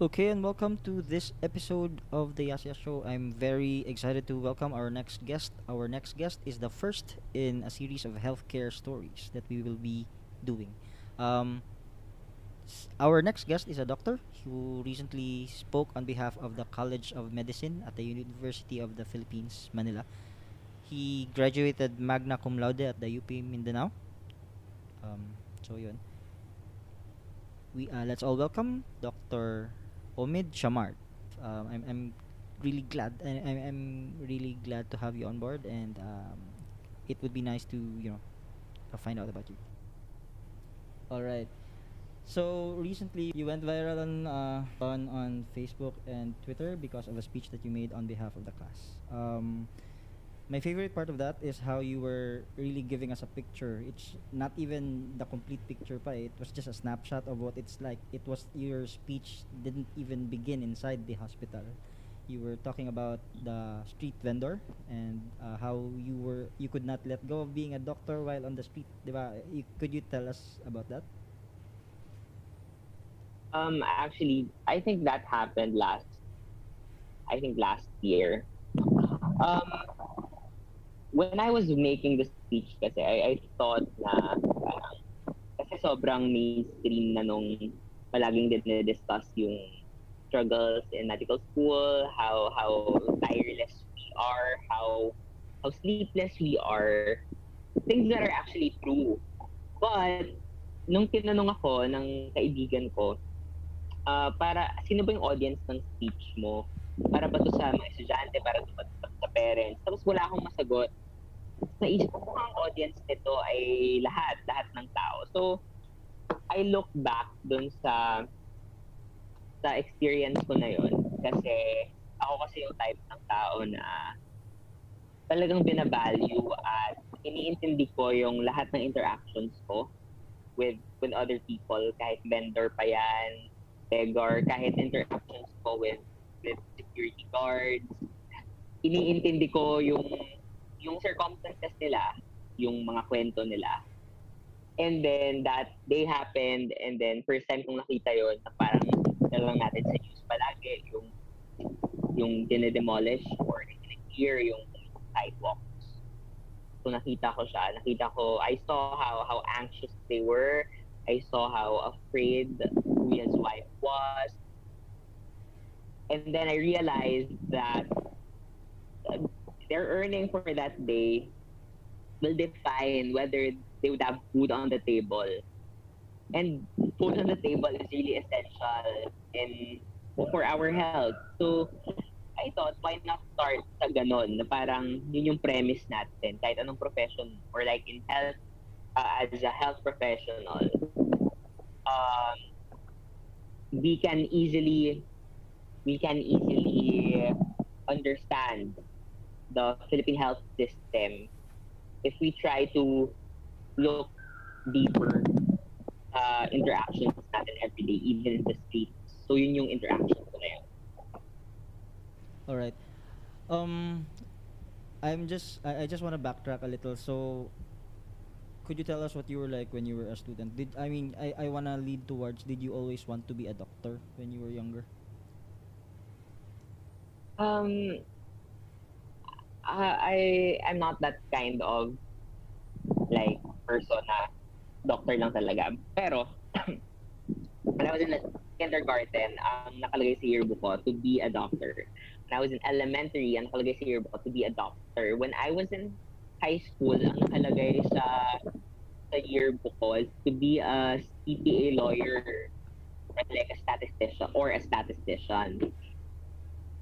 Okay, and welcome to this episode of the Yasya Show. I'm very excited to welcome our next guest. Our next guest is the first in a series of healthcare stories that we will be doing. Um, s- our next guest is a doctor who recently spoke on behalf of the College of Medicine at the University of the Philippines, Manila. He graduated magna cum laude at the UP Mindanao. Um, so yun. We uh, let's all welcome Dr. Omid Shamart. Um, I'm I'm really glad I, I'm really glad to have you on board, and um, it would be nice to you know uh, find out about you. All right. So recently, you went viral on uh, on on Facebook and Twitter because of a speech that you made on behalf of the class. Um, my favorite part of that is how you were really giving us a picture. It's not even the complete picture pa. It was just a snapshot of what it's like. It was your speech didn't even begin inside the hospital. You were talking about the street vendor and uh, how you were you could not let go of being a doctor while on the street, 'di ba? You, could you tell us about that? Um, actually, I think that happened last. I think last year. Um, when I was making the speech, kasi I, I thought na parang, kasi sobrang mainstream na nung palaging din discuss yung struggles in medical school, how how tireless we are, how how sleepless we are, things that are actually true. But nung tinanong ako ng kaibigan ko, ah para sino ba yung audience ng speech mo? Para ba to sa mga estudyante, para to ba sa parents? Tapos wala akong masagot. Naisip ko ang audience nito ay lahat, lahat ng tao. So, I look back dun sa sa experience ko na yon kasi ako kasi yung type ng tao na talagang binavalue at iniintindi ko yung lahat ng interactions ko with with other people kahit vendor pa yan beggar kahit interactions ko with with security guards iniintindi ko yung yung circumstances nila yung mga kwento nila. And then that day happened and then first time kong nakita yon na parang na lang natin sa news palagi yung yung dinedemolish or clear yung sidewalks. So nakita ko siya. Nakita ko I saw how how anxious they were. I saw how afraid his wife was. And then I realized that their earning for that day will define whether they would have food on the table. And food on the table is really essential in for our health. So, I thought, why not start sa ganon, na parang yun yung premise natin, kahit anong profession, or like in health, uh, as a health professional, um, we can easily, we can easily understand the Philippine health system if we try to look deeper uh, interactions natin every day, even in the streets. So yun yung interaction ko na yun. All right. Um, I'm just I, I just want to backtrack a little. So, could you tell us what you were like when you were a student? Did I mean I I wanna lead towards? Did you always want to be a doctor when you were younger? Um, I I'm not that kind of like person na doctor lang talaga. Pero when I was in kindergarten, ang nakalagay sa yearbook ko to be a doctor. When I was in elementary, ang nakalagay sa yearbook ko to be a doctor. When I was in high school, ang nakalagay sa sa yearbook ko is to be a CPA lawyer or like a statistician or a statistician.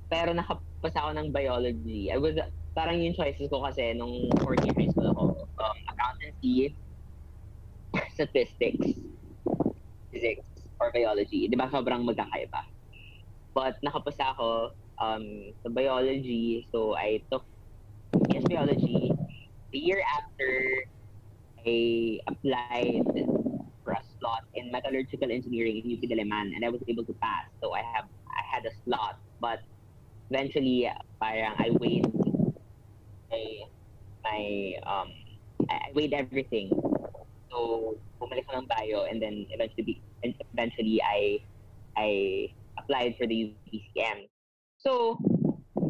Pero nakapasa ako ng biology. I was parang yung choices ko kasi nung fourth year high school ako, um, accountancy, statistics, physics, or biology. Di ba sobrang magkakaiba? But nakapasa ako um, sa biology, so I took yes biology. The year after, I applied for a slot in metallurgical engineering in UP Diliman, and I was able to pass. So I have I had a slot, but eventually, parang I weighed my my um I weighed everything. So bumalik ako ng bio, and then eventually eventually I I applied for the UPCM. So,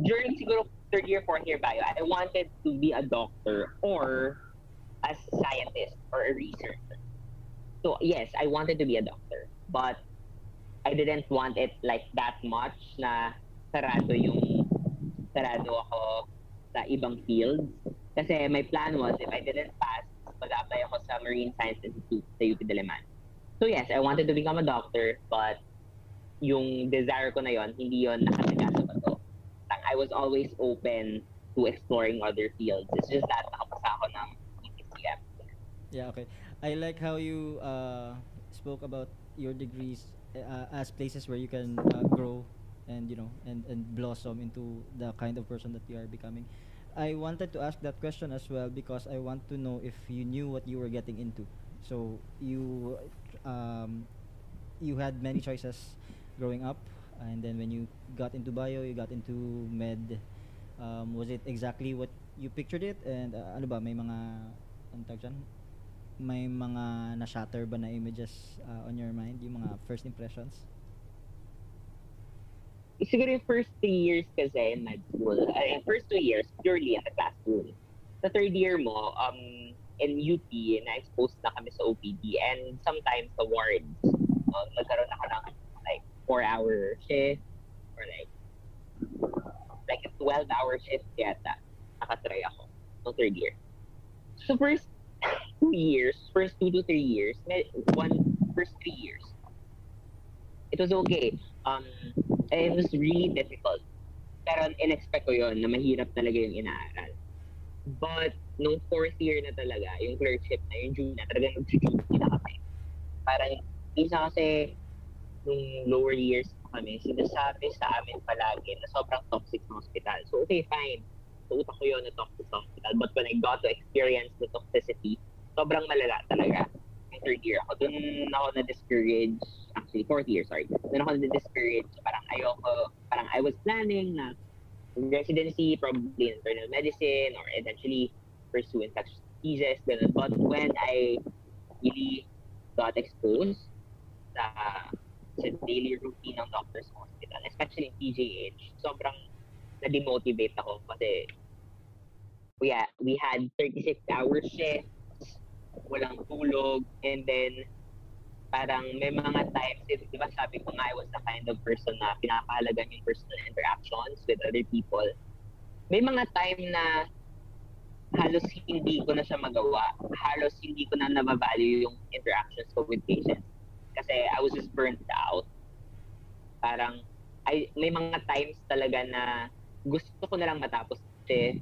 during siguro third year, fourth year bio, I wanted to be a doctor or a scientist or a researcher. So, yes, I wanted to be a doctor. But I didn't want it like that much na sarado yung sarado ako sa ibang fields. Kasi my plan was, if I didn't pass, mag-apply ako sa Marine Science Institute sa UP Diliman. So yes, I wanted to become a doctor, but yung desire ko na yon hindi yon nakataga sa bato. Like, I was always open to exploring other fields. It's just that nakapasa ako ng EPCM. Yeah, okay. I like how you uh, spoke about your degrees uh, as places where you can uh, grow and you know and and blossom into the kind of person that you are becoming. I wanted to ask that question as well because I want to know if you knew what you were getting into. So you um, you had many choices growing up, and then when you got into bio, you got into med. Um, was it exactly what you pictured it? And uh, ano ba, may mga ano tawag dyan? May mga na-shatter ba na images uh, on your mind? Yung mga first impressions? Siguro yung first three years kasi in med school, uh, first two years, purely in the classroom. Sa third year mo, um, in UP, na-expose na kami sa OPD and sometimes sa wards. Uh, nagkaroon ako ng like four-hour shift or like like a 12-hour shift yata. Nakatry ako no third year. So first two years, first two to three years, one, first three years, it was okay. Um, it was really difficult. Pero in-expect ko yon na mahirap talaga yung inaaral. But, nung fourth year na talaga, yung clerkship na, yung June na, talagang nag-duty na kami. Parang, isa kasi, nung lower years kami, sinasabi sa amin palagi na sobrang toxic ng hospital. So, okay, fine. So, ko yun na toxic hospital. But when I got to experience the toxicity, sobrang malala talaga yung third year ako, dun ako na-discourage, actually, fourth year, sorry. Dun ako na-discourage, ayoko, parang I was planning na residency, probably in internal medicine, or eventually pursue infectious diseases, ganun. But when I really got exposed sa, sa daily routine ng doctor's hospital, especially in PJH, sobrang na-demotivate ako kasi we, we had 36 hour shift, walang tulog, and then parang may mga times, eh, di ba sabi ko nga, I was the kind of person na pinapahalagan yung personal interactions with other people. May mga time na halos hindi ko na siya magawa. Halos hindi ko na nabavalue yung interactions ko with patients. Kasi I was just burnt out. Parang, I, may mga times talaga na gusto ko na lang matapos kasi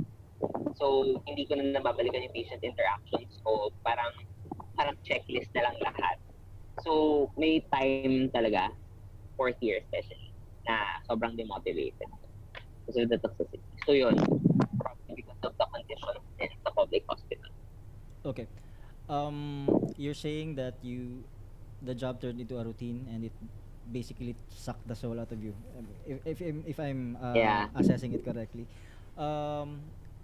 So, hindi ko na nababalikan yung patient interactions ko. Parang, parang checklist na lang lahat. So, may time talaga, fourth year especially, na sobrang demotivated. Kasi of the toxicity. So, yun. Probably because of the condition in the public hospital. Okay. Um, you're saying that you, the job turned into a routine and it basically sucked the soul out of you. If if, if, if I'm uh, Yeah. assessing it correctly, um,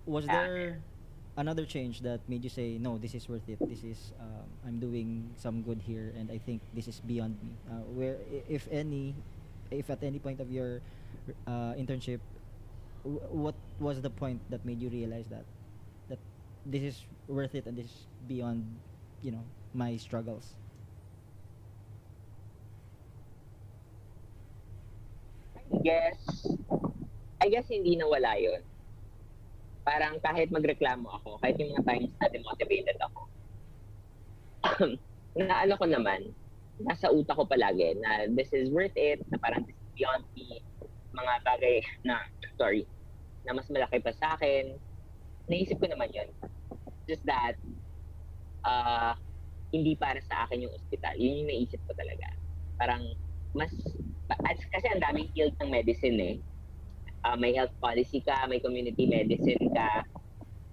was Yeah. there another change that made you say, no, this is worth it. This is um, I'm doing some good here, and I think this is beyond me. Uh, where, if any, if at any point of your uh, internship, w- what was the point that made you realize that that this is worth it and this is beyond, you know, my struggles? I guess, I guess hindi nawala yun. Parang kahit magreklamo ako, kahit yung mga times na demotivated ako, naano ko naman, nasa utak ko palagi na this is worth it, na parang this is beyond me, mga bagay na, sorry, na mas malaki pa sa akin. Naisip ko naman yun. Just that, uh, hindi para sa akin yung ospital. Yun yung naisip ko talaga. Parang, mas, as- kasi ang daming field ng medicine eh. Ah, may health policy ka, may community medicine ka.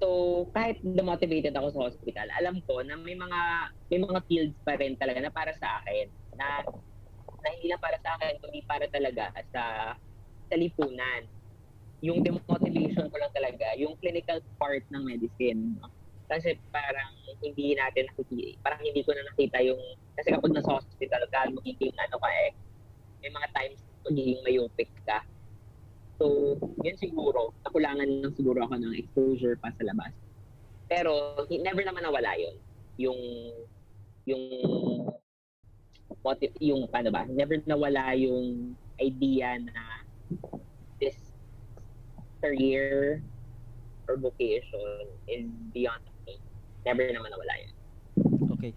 So, kahit demotivated ako sa hospital, alam ko na may mga may mga fields pa rin talaga na para sa akin. Na, na hindi lang para sa akin, kundi para talaga sa sa lipunan. Yung demotivation ko lang talaga, yung clinical part ng medicine. Kasi parang hindi natin nakikita, parang hindi ko na nakita yung, kasi kapag nasa hospital ka, magiging ano ka eh, may mga times magiging myopic ka. So, yun siguro, nakulangan lang siguro ako ng exposure pa sa labas. Pero, never naman nawala yun. Yung, yung, motiv- yung, paano ba, never nawala yung idea na this career or vocation is beyond me. Never naman nawala yun. Okay.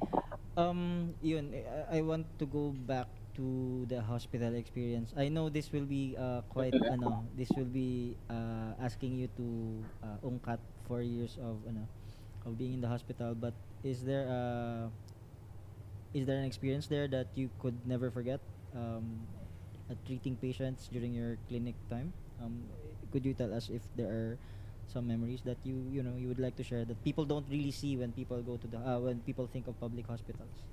Um, yun, I, I want to go back to the hospital experience. I know this will be uh, quite ano, this will be uh, asking you to uh, ungkat four years of ano, of being in the hospital. But is there uh, is there an experience there that you could never forget? Um, at treating patients during your clinic time. Um, could you tell us if there are some memories that you you know you would like to share that people don't really see when people go to the uh, when people think of public hospitals?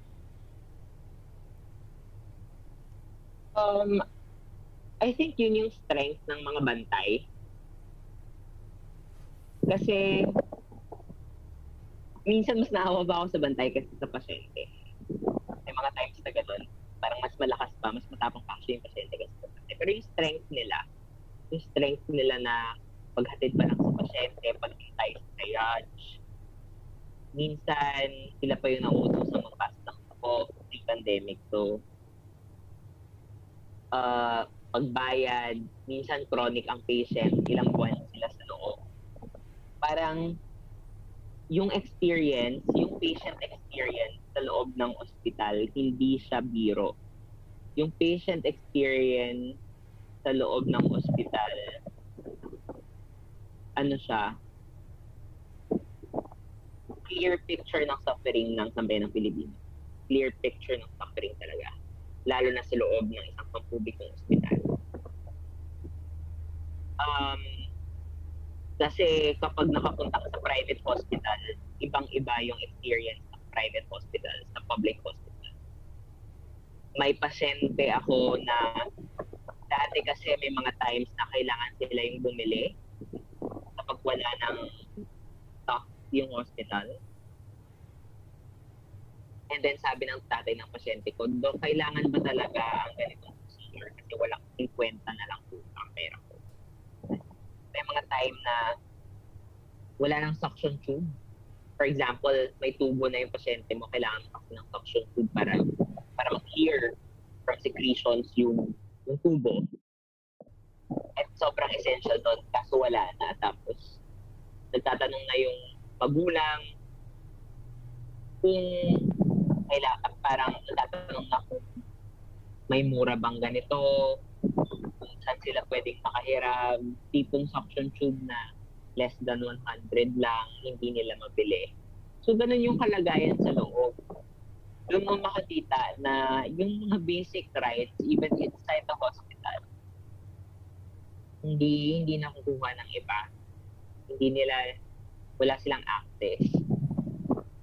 Um, I think yun yung strength ng mga bantay. Kasi, minsan mas naawa ba ako sa bantay kasi sa pasyente. May mga times na ganun. Parang mas malakas pa, mas matapang pa actually yung pasyente kasi sa bantay. Pero yung strength nila, yung strength nila na paghatid pa lang sa pasyente, paghintay sa triage. Minsan, sila pa yung nauutong sa mga pass ng ako, pandemic. So, uh, pagbayad, minsan chronic ang patient, ilang buwan sila sa loob. Parang yung experience, yung patient experience sa loob ng ospital, hindi siya biro. Yung patient experience sa loob ng ospital, ano siya, clear picture ng suffering ng sambayan ng Pilipinas. Clear picture ng suffering talaga lalo na sa loob ng isang pampublikong ospital. Um, kasi kapag nakapunta ka sa private hospital, ibang-iba yung experience ng private hospital sa public hospital. May pasyente ako na dati kasi may mga times na kailangan sila yung bumili kapag wala ng stock yung hospital And then sabi ng tatay ng pasyente ko, Dok, kailangan ba talaga ang ganitong procedure? Kasi walang 50 na lang po ang pera ko. May mga time na wala nang suction tube. For example, may tubo na yung pasyente mo, kailangan kasi ng suction tube para para ma-clear from secretions yung, yung tubo. At sobrang essential doon, kaso wala na. Tapos, nagtatanong na yung magulang kung kailangan parang natatanong na kung may mura bang ganito, kung saan sila pwedeng makahiram, tipong suction tube na less than 100 lang, hindi nila mabili. So, ganun yung kalagayan sa loob. Doon mo makakita na yung mga basic rights, even inside the hospital, hindi hindi nakukuha ng iba. Hindi nila, wala silang access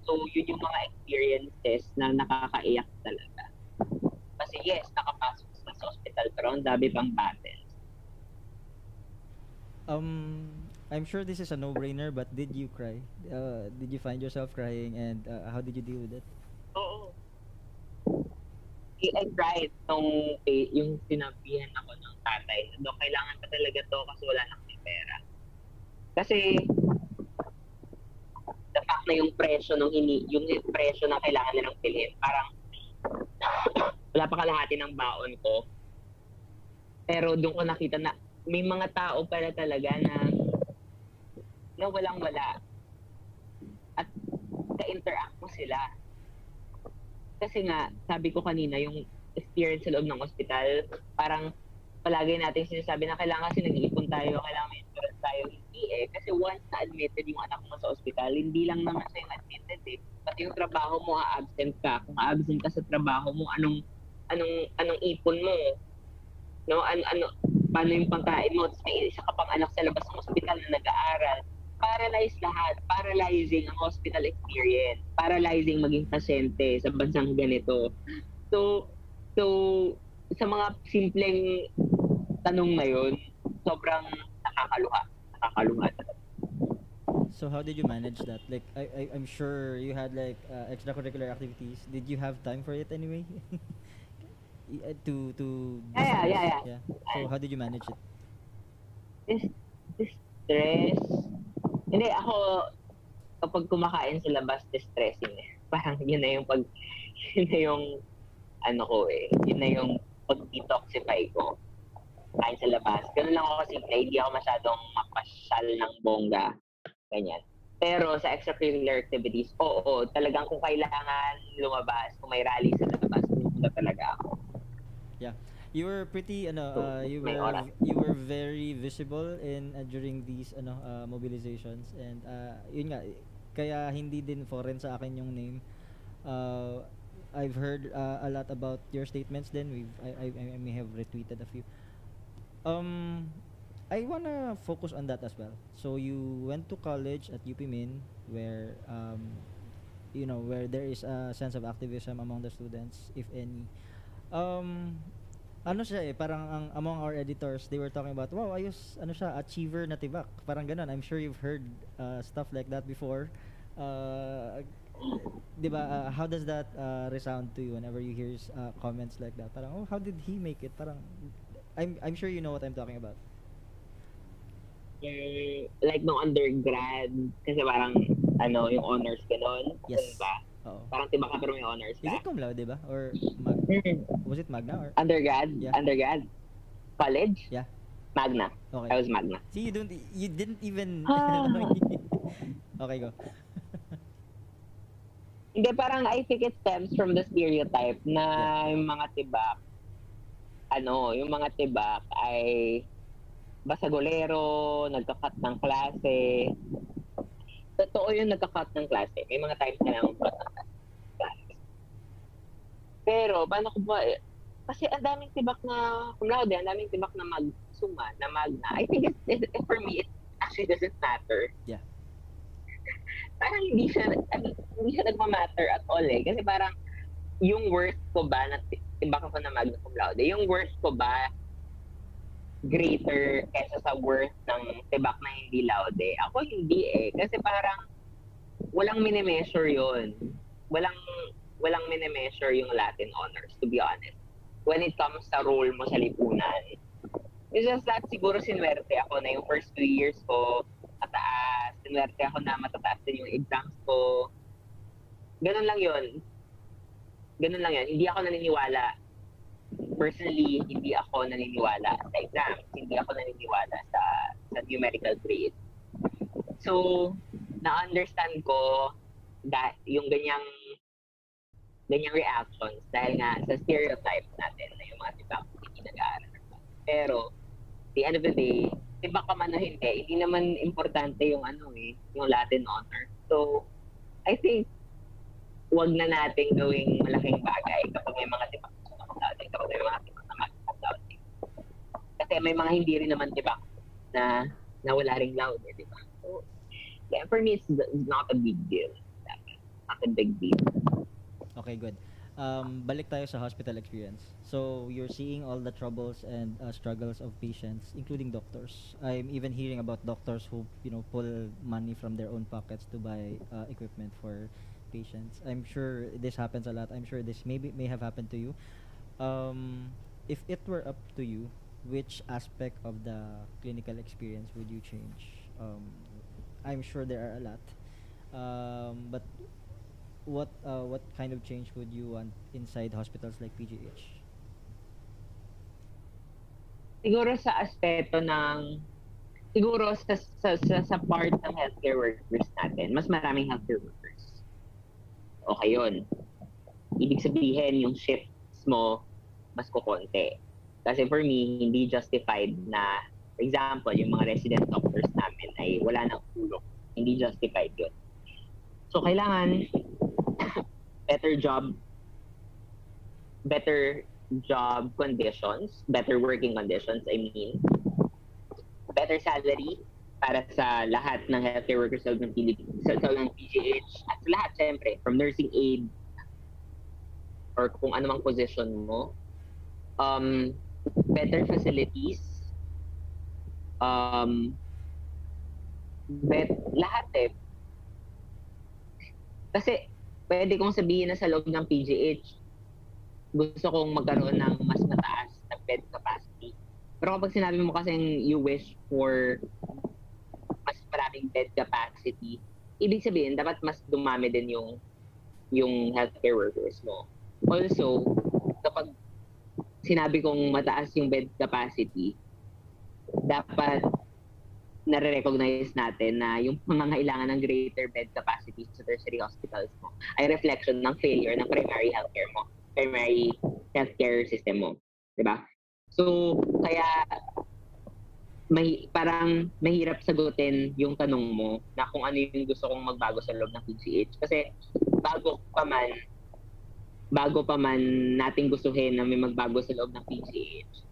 So, yun yung mga experiences na nakakaiyak talaga. Kasi yes, nakapasok sa hospital pero ang dami pang battles. Um, I'm sure this is a no-brainer, but did you cry? Uh, did you find yourself crying, and uh, how did you deal with it? Oo. I, I cried nung eh, yung sinabihan ako ng tatay na kailangan pa talaga to kasi wala nang pera. Kasi the fact na yung presyo ng ini yung presyo na kailangan nilang bilhin. Parang wala pa kalahati ng baon ko. Pero doon ko nakita na may mga tao pala talaga na na walang wala. At ka-interact mo sila. Kasi nga sabi ko kanina yung experience sa loob ng ospital parang palagi natin sinasabi na kailangan kasi nag-iipon tayo, kailangan may insurance tayo. Hindi eh. Kasi once na admitted yung anak mo sa ospital, hindi lang naman siya yung admitted eh. Pati yung trabaho mo, absent ka. Kung absent ka sa trabaho mo, anong anong anong ipon mo? No? Ano, ano, paano yung pangkain mo? Tapos may isa ka pang anak sa labas ng ospital na nag-aaral. Paralyzed lahat. Paralyzing ang hospital experience. Paralyzing maging pasyente sa bansang ganito. So, so, sa mga simpleng tanong na yun, sobrang nakakaluha. Nakakaluha So how did you manage that? Like I, I I'm sure you had like uh, extracurricular activities. Did you have time for it anyway? to to Yeah, yeah, yeah, yeah. So how did you manage it? Dis, distress. Hindi, ako, kapag kumakain sa labas, distressing eh. Parang yun na yung pag, yun na yung, ano ko eh, yun na yung pag-detoxify ko. Kain sa labas. Ganun lang ako kasi hindi ako masyadong mapasyal ng bongga. Ganyan. Pero sa extracurricular activities, oo, talagang kung kailangan lumabas, kung may rally sa labas, pupunta talaga ako. You were pretty ano uh, you were you were very visible in uh, during these ano uh, mobilizations and uh, yun nga kaya hindi din foreign sa akin yung name. Uh, I've heard uh, a lot about your statements then we've I, I, I may have retweeted a few. Um I wanna focus on that as well. So you went to college at UP Min where um you know where there is a sense of activism among the students if any. Um ano siya eh, parang ang among our editors, they were talking about, wow, ayos, ano siya, achiever na tibak. Parang ganun. I'm sure you've heard uh, stuff like that before. Uh, di ba, uh, how does that uh, resound to you whenever you hear uh, comments like that? Parang, oh, how did he make it? Parang, I'm, I'm sure you know what I'm talking about. Like nung undergrad, kasi parang, ano, yung honors ganon. Yes. Ganun ba? Oo. Parang tiba ka pero may honors Is ka. it cum laude, ba? Or mag, Mm. was it magna or? Undergrad? Yeah. Undergrad? College? Yeah. Magna. Okay. I was Magna. See, you don't, you didn't even, okay, go. Hindi, parang I think it stems from the stereotype na yung mga tibak, ano, yung mga tibak ay basagolero, nagkakat ng klase. Totoo yung nagkakat ng klase. May mga times na lang. Pero, paano ko ba, eh, kasi ang daming tibak na, cum laude, ang daming tibak na mag-suma, na magna. I think it, it, it- for me, it actually doesn't matter. Yeah. Parang hindi siya, I mean, hindi siya nagmamatter at all eh. Kasi parang, yung worth ko ba, na ti- tibak ako na magna cum laude, yung worth ko ba, greater kaysa sa worth ng tibak na hindi laude? Ako hindi eh. Kasi parang, walang minimeasure yon Walang, walang minimeasure yung Latin honors, to be honest. When it comes sa role mo sa lipunan. It's just that siguro sinwerte ako na yung first two years ko mataas. Sinwerte ako na matataas din yung exams ko. Ganun lang yun. Ganun lang yun. Hindi ako naniniwala. Personally, hindi ako naniniwala sa exams. Hindi ako naniniwala sa, sa numerical grade. So, na-understand ko that yung ganyang ganyang reactions dahil nga sa stereotype natin na yung mga tibak hindi nag-aaral. Pero, the end of the day, tibak ka man o hindi, hindi naman importante yung ano eh, yung Latin honor. So, I think, wag na nating gawing malaking bagay kapag may mga tibak na mag kapag may mga tibak na mag Kasi may mga hindi rin naman tibak na na wala ring loud eh, di ba? So, yeah, for me, it's not a big deal. Not a big deal. Okay, good. Um, balik tayo sa hospital experience. So, you're seeing all the troubles and uh, struggles of patients, including doctors. I'm even hearing about doctors who, you know, pull money from their own pockets to buy uh, equipment for patients. I'm sure this happens a lot. I'm sure this maybe may have happened to you. Um, if it were up to you, which aspect of the clinical experience would you change? Um, I'm sure there are a lot. Um, but what uh, what kind of change would you want inside hospitals like PGH? siguro sa aspeto ng siguro sa, sa, sa, sa part ng healthcare workers natin, mas maraming healthcare workers. Okay yun. Ibig sabihin, yung shifts mo, mas kukonti. Kasi for me, hindi justified na, for example, yung mga resident doctors namin ay wala nang tulong. Hindi justified yun. So, kailangan better job better job conditions, better working conditions, I mean, better salary para sa lahat ng healthcare workers sa ng Philippines, sa, sa ng PGH, at sa lahat, syempre, from nursing aid or kung anumang position mo, um, better facilities, um, bet, lahat eh. Kasi, pwede kong sabihin na sa loob ng PGH, gusto kong magkaroon ng mas mataas na bed capacity. Pero kapag sinabi mo kasing you wish for maraming bed capacity, ibig sabihin, dapat mas dumami din yung yung healthcare workers mo. Also, kapag sinabi kong mataas yung bed capacity, dapat nare-recognize natin na yung pangangailangan ng greater bed capacity sa tertiary hospitals mo ay reflection ng failure ng primary healthcare mo, primary healthcare system mo. ba? So, kaya may parang mahirap sagutin yung tanong mo na kung ano yung gusto kong magbago sa loob ng PGH kasi bago pa man bago pa man nating gustuhin na may magbago sa loob ng PGH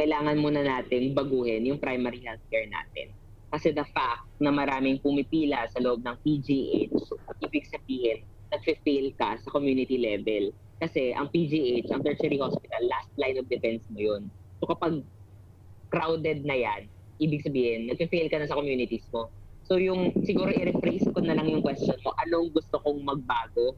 kailangan muna nating baguhin yung primary healthcare natin. Kasi the fact na maraming pumipila sa loob ng PGH, ibig sabihin, nag-fail ka sa community level. Kasi ang PGH, ang tertiary hospital, last line of defense mo yun. So kapag crowded na yan, ibig sabihin, nag-fail ka na sa communities mo. So yung, siguro i-rephrase ko na lang yung question mo, anong gusto kong magbago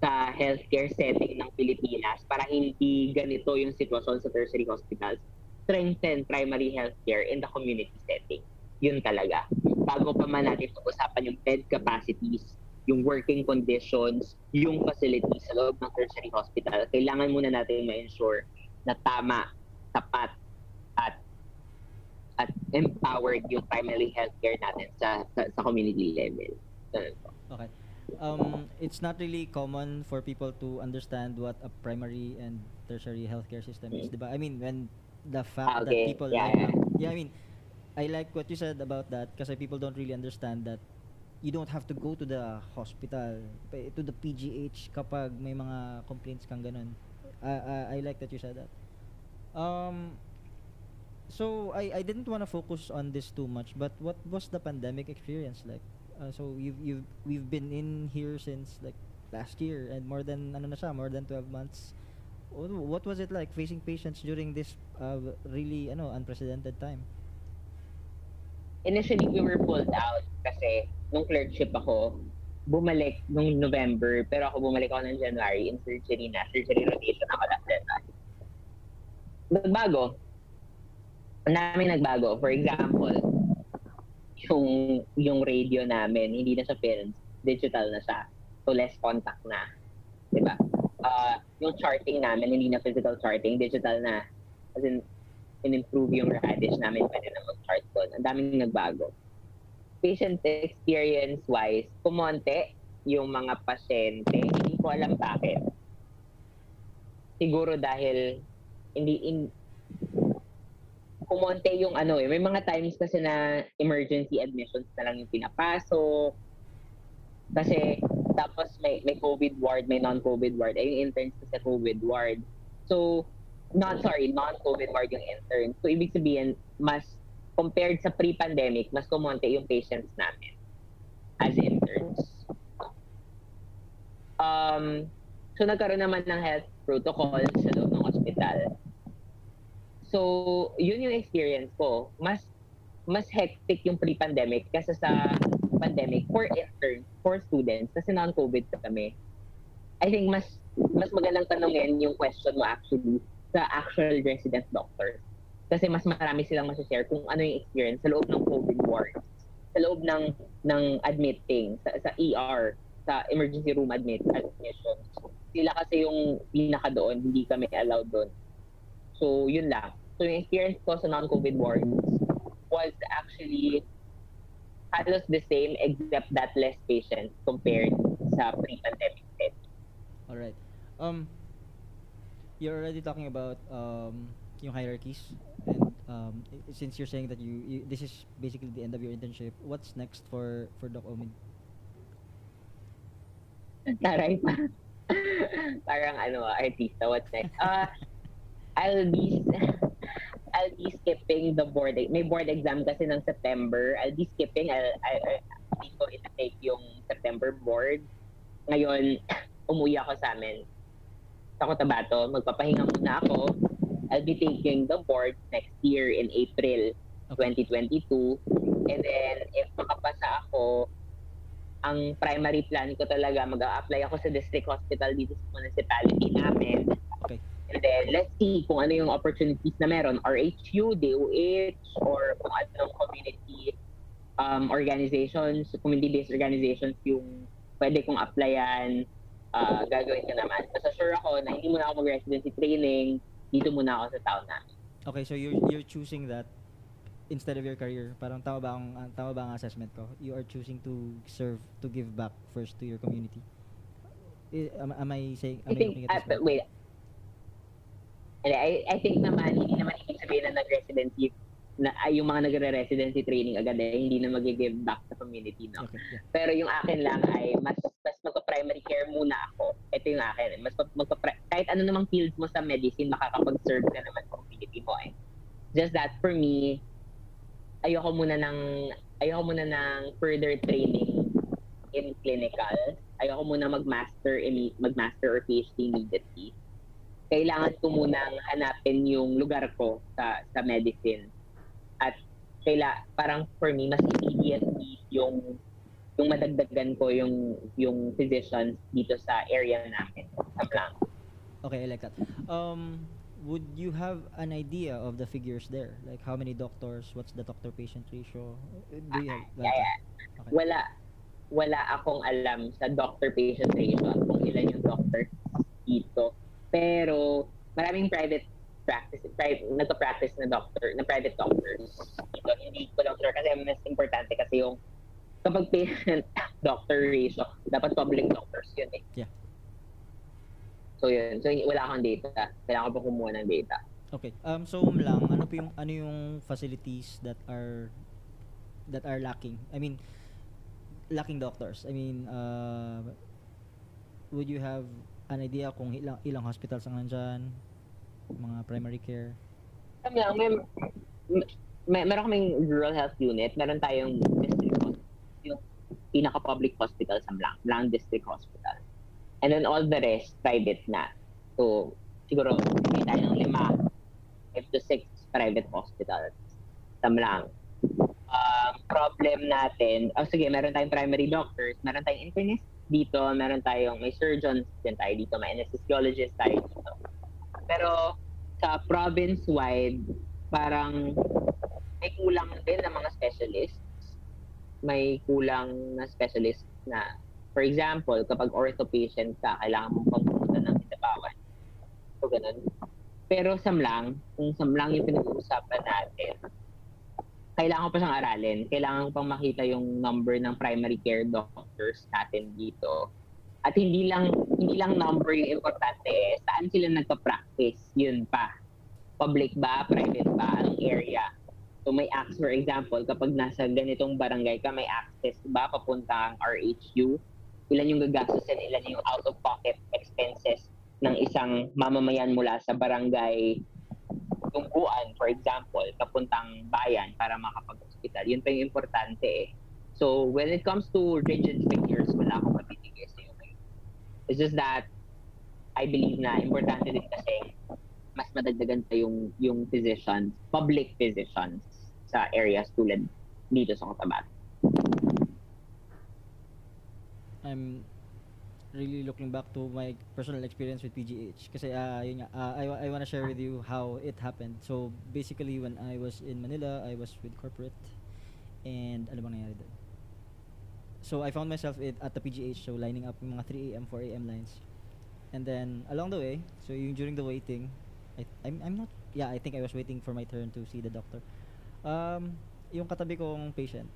sa healthcare setting ng Pilipinas para hindi ganito yung sitwasyon sa tertiary hospitals strengthen primary healthcare in the community setting. Yun talaga. Bago pa man natin pag-usapan yung bed capacities, yung working conditions, yung facilities sa loob ng tertiary hospital, kailangan muna natin ma-ensure na tama, tapat, at at empowered yung primary healthcare natin sa sa, sa community level. Okay. Um, it's not really common for people to understand what a primary and tertiary healthcare system is, diba? I mean, when the fact that Okay, people yeah, yeah. yeah I mean I like what you said about that kasi people don't really understand that you don't have to go to the hospital to the PGH kapag may mga complaints kang ganun I, I, I like that you said that um so I, I didn't want to focus on this too much but what was the pandemic experience like uh, so you've, you've we've been in here since like last year and more than ano na siya more than 12 months What- was it like facing patients during this uh, really ano unprecedented time initially we were pulled out kasi nung clerkship ako, bumalik nung November, pero ako bumalik ako ng January in surgery na. Surgery rotation ako last January. Nagbago. Dami nagbago. For example, yung yung radio namin, hindi na siya films, digital na siya. So less contact na. 'Di ba? Ah, yung charting namin, hindi na physical charting, digital na. As in, in-improve yung radish namin, pwede na mag-chart doon. Ang daming nagbago. Patient experience-wise, kumonte yung mga pasyente. Hindi ko alam bakit. Siguro dahil hindi in kumonte yung ano eh. May mga times kasi na emergency admissions na lang yung pinapasok. Kasi tapos may may COVID ward, may non-COVID ward. Ay, yung interns sa COVID ward. So, not sorry, non-COVID ward yung intern. So, ibig sabihin, mas compared sa pre-pandemic, mas kumonte yung patients namin as interns. Um, so, nagkaroon naman ng health protocol sa loob ng hospital. So, yun yung experience ko. Mas mas hectic yung pre-pandemic kasi sa pandemic for interns, for students, kasi non-COVID kami. I think mas mas magandang tanongin yung question mo actually sa actual resident doctors. Kasi mas marami silang share kung ano yung experience sa loob ng COVID wards, sa loob ng ng admitting, sa, sa ER, sa emergency room admit admissions. Sila kasi yung pinaka doon, hindi kami allowed doon. So, yun lang. So, yung experience ko sa non-COVID wards was actually halos the same except that less patients compared sa pre-pandemic set. all right um you're already talking about um yung hierarchies and um since you're saying that you, you this is basically the end of your internship what's next for for Doc Omin Taray pa. Parang ano, artista, what's next? Uh, I'll be I'll be skipping the board. e- May board exam kasi ng September. I'll be skipping. I'll, I'll, hindi ko ita-take yung September board. Ngayon, umuwi ako sa amin. Sa Cotabato. Magpapahinga muna ako. I'll be taking the board next year in April Okay. 2022. And then, if makapasa ako, ang primary plan ko talaga, mag-a-apply ako sa district hospital dito sa municipality namin. And then, let's see kung ano yung opportunities na meron. RHU, DOH, or kung anong community um, organizations, community-based organizations yung pwede kong applyan, uh, gagawin ko naman. Basta sure ako na hindi muna ako mag-residency training, dito muna ako sa town namin. Okay, so you're you're choosing that instead of your career. Parang tama ba ang tama ba ang assessment ko? You are choosing to serve to give back first to your community. I, am, am I saying am I think, I uh, wait, I, I think naman, hindi naman ibig sabihin na nag-residency, na ay, yung mga nagre-residency training agad eh, hindi na mag-give back sa community, no? Okay, yeah. Pero yung akin lang ay, mas, mas magpa-primary care muna ako. Ito yung akin. Mas magpa kahit ano namang field mo sa medicine, makakapag-serve ka naman sa community mo eh. Just that for me, ayoko muna ng, ayoko muna ng further training in clinical. Ayoko muna mag-master, mag-master or PhD immediately kailangan ko munang hanapin yung lugar ko sa sa medicine. At kaila parang for me mas immediately yung yung madagdagan ko yung yung physicians dito sa area namin sa Blanc. Okay, I like that. Um would you have an idea of the figures there? Like how many doctors, what's the doctor-patient ratio? Do you have yeah, yeah. Okay. Wala wala akong alam sa doctor-patient ratio kung ilan yung doctor dito pero maraming private practice, private, nagpa-practice na doctor, na private doctors. Ito, hindi ko lang sure kasi mas importante kasi yung kapag patient doctor ratio, dapat public doctors yun eh. Yeah. So yun. So wala akong data. Kailangan ko pa kumuha ng data. Okay. Um so lang ano po yung ano yung facilities that are that are lacking? I mean lacking doctors. I mean uh would you have an idea kung ilang, ilang hospitals ang nandyan, mga primary care? Kami lang, may, may, meron kaming rural health unit, meron tayong district yung pinaka-public hospital sa Blanc, Blanc District Hospital. And then all the rest, private na. So, siguro, may tayo ng lima, five to six private hospitals sa Blanc. Um, problem natin, oh sige, meron tayong primary doctors, meron tayong internist, dito, meron tayong, may surgeons din tayo dito, may anesthesiologist tayo dito. Pero sa province-wide, parang may kulang din ng mga specialists. May kulang na specialist na, for example, kapag ortho patient ka, kailangan mong pagpunta ng kitabawan. So, ganun. Pero samlang, kung samlang yung pinag-uusapan natin, kailangan ko pa siyang aralin. Kailangan pang makita yung number ng primary care doctors natin dito. At hindi lang hindi lang number yung importante eh. Saan sila nagpa-practice? Yun pa. Public ba? Private ba? Anong area? So may access, for example, kapag nasa ganitong barangay ka, may access ba papuntang RHU? Ilan yung gagastusin? Ilan yung out-of-pocket expenses ng isang mamamayan mula sa barangay tungkuan, for example, kapuntang bayan para makapag-hospital. Yun pa yung importante eh. So, when it comes to rigid figures, wala akong mabibigay sa iyo It's just that, I believe na importante din kasi mas madagdagan pa yung, yung physicians, public physicians sa areas tulad dito sa Cotabato. I'm really looking back to my personal experience with PGH kasi uh, yun nga, uh, I, I want to share with you how it happened. So basically when I was in Manila, I was with corporate and ano bang nangyari doon? So I found myself it, at the PGH so lining up yung mga 3 a.m., 4 a.m. lines. And then along the way, so yung during the waiting, I, I'm, I'm not, yeah, I think I was waiting for my turn to see the doctor. Um, yung katabi kong patient,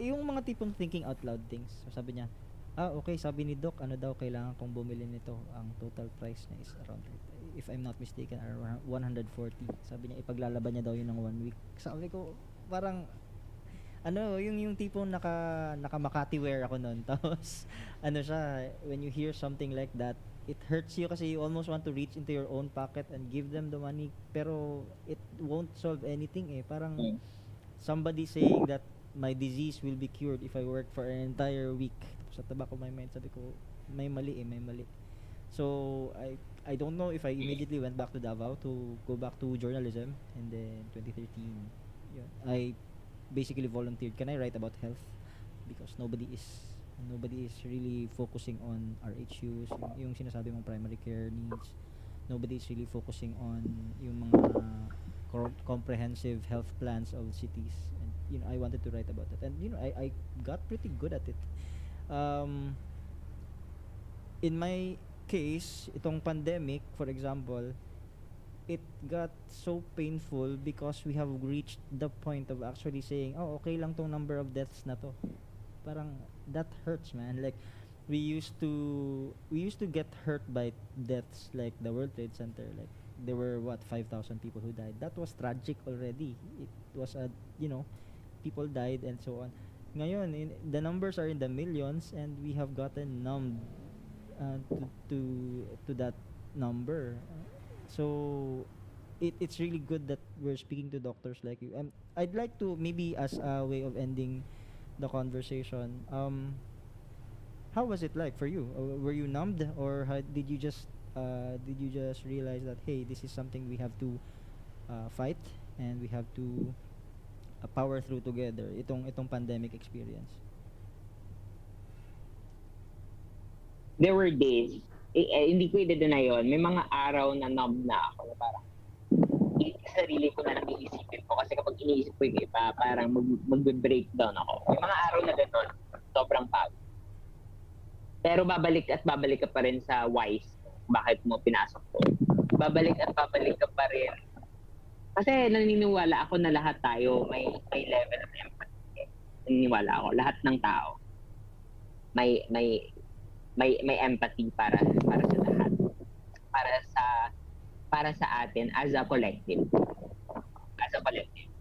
yung mga tipong thinking out loud things. So sabi niya, ah okay. Sabi ni doc ano daw kailangan kong bumili nito? Ang total price niya is around if I'm not mistaken around 140 sabi niya ipaglalaban niya daw yun ng one week. Sabi ko parang ano yung yung tipong naka naka Makati wear ako noon tapos ano siya when you hear something like that it hurts you kasi you almost want to reach into your own pocket and give them the money. Pero it won't solve anything eh. Parang hmm. somebody saying that my disease will be cured if I work for an entire week sa taba ko my mind sabi ko may mali eh may mali so I I don't know if I immediately went back to Davao to go back to journalism and then 2013 yun, I basically volunteered can I write about health because nobody is Nobody is really focusing on RHUs, yung, yung sinasabi mong primary care needs. Nobody is really focusing on yung mga cor- comprehensive health plans of cities. And you know, I wanted to write about that. And you know, I I got pretty good at it. Um, in my case, itong pandemic, for example, it got so painful because we have reached the point of actually saying, oh, okay lang tong number of deaths na to. Parang, that hurts, man. Like, we used to, we used to get hurt by deaths like the World Trade Center. Like, there were, what, 5,000 people who died. That was tragic already. It was a, you know, people died and so on. Ngayon, in, the numbers are in the millions and we have gotten numbed uh, to, to to that number. So it, it's really good that we're speaking to doctors like you. And I'd like to maybe as a way of ending the conversation. Um, how was it like for you? Uh, were you numbed or how, did you just uh, did you just realize that hey, this is something we have to uh, fight and we have to uh, power through together itong itong pandemic experience? there were days, eh, eh, hindi ko i-deny yun, may mga araw na numb na ako na parang sarili ko na lang iisipin ko kasi kapag iniisip ko yung iba, parang mag, mag-breakdown ako. May mga araw na gano'n, sobrang pagod. Pero babalik at babalik ka pa rin sa wise bakit mo pinasok to. Babalik at babalik ka pa rin. Kasi naniniwala ako na lahat tayo may may level of empathy. Naniniwala ako lahat ng tao may may may may empathy para para sa lahat. Para sa para sa atin as a collective. As a collective.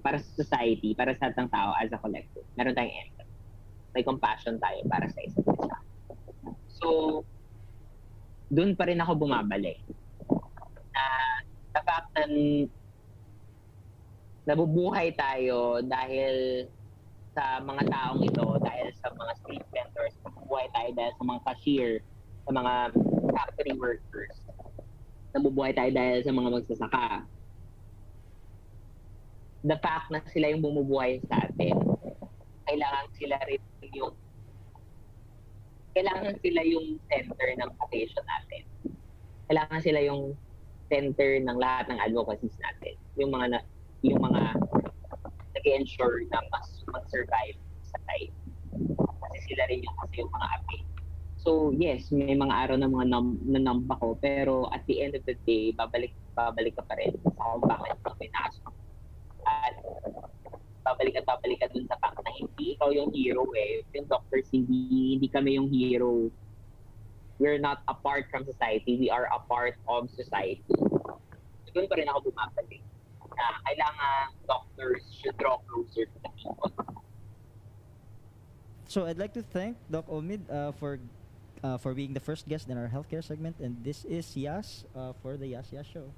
Para sa society, para sa atang tao as a collective. Meron tayong empathy. May compassion tayo para sa isa't isa. So, doon pa rin ako bumabalik. Na the fact na nabubuhay tayo dahil sa mga taong ito, dahil sa mga street vendors, nabubuhay tayo dahil sa mga cashier, sa mga factory workers, nabubuhay tayo dahil sa mga magsasaka. The fact na sila yung bumubuhay sa atin, kailangan sila rin yung kailangan sila yung center ng attention natin. Kailangan sila yung center ng lahat ng advocacies natin. Yung mga na, yung mga nag-ensure na mas mag-survive sa life. Kasi sila rin yung kasi yung mga api. So yes, may mga araw na mga num na numb ako, pero at the end of the day, babalik babalik ka pa rin sa kung bakit ka pinasok. At babalik at babalik ka dun sa fact na hindi ikaw yung hero eh. Yung doctors, hindi, hindi kami yung hero. We're not apart from society. We are a part of society. So, doon pa rin ako bumabalik na kailangan doctors should draw closer to the people. So I'd like to thank Doc Omid uh, for uh, for being the first guest in our healthcare segment, and this is Yas uh, for the Yas Yas Show.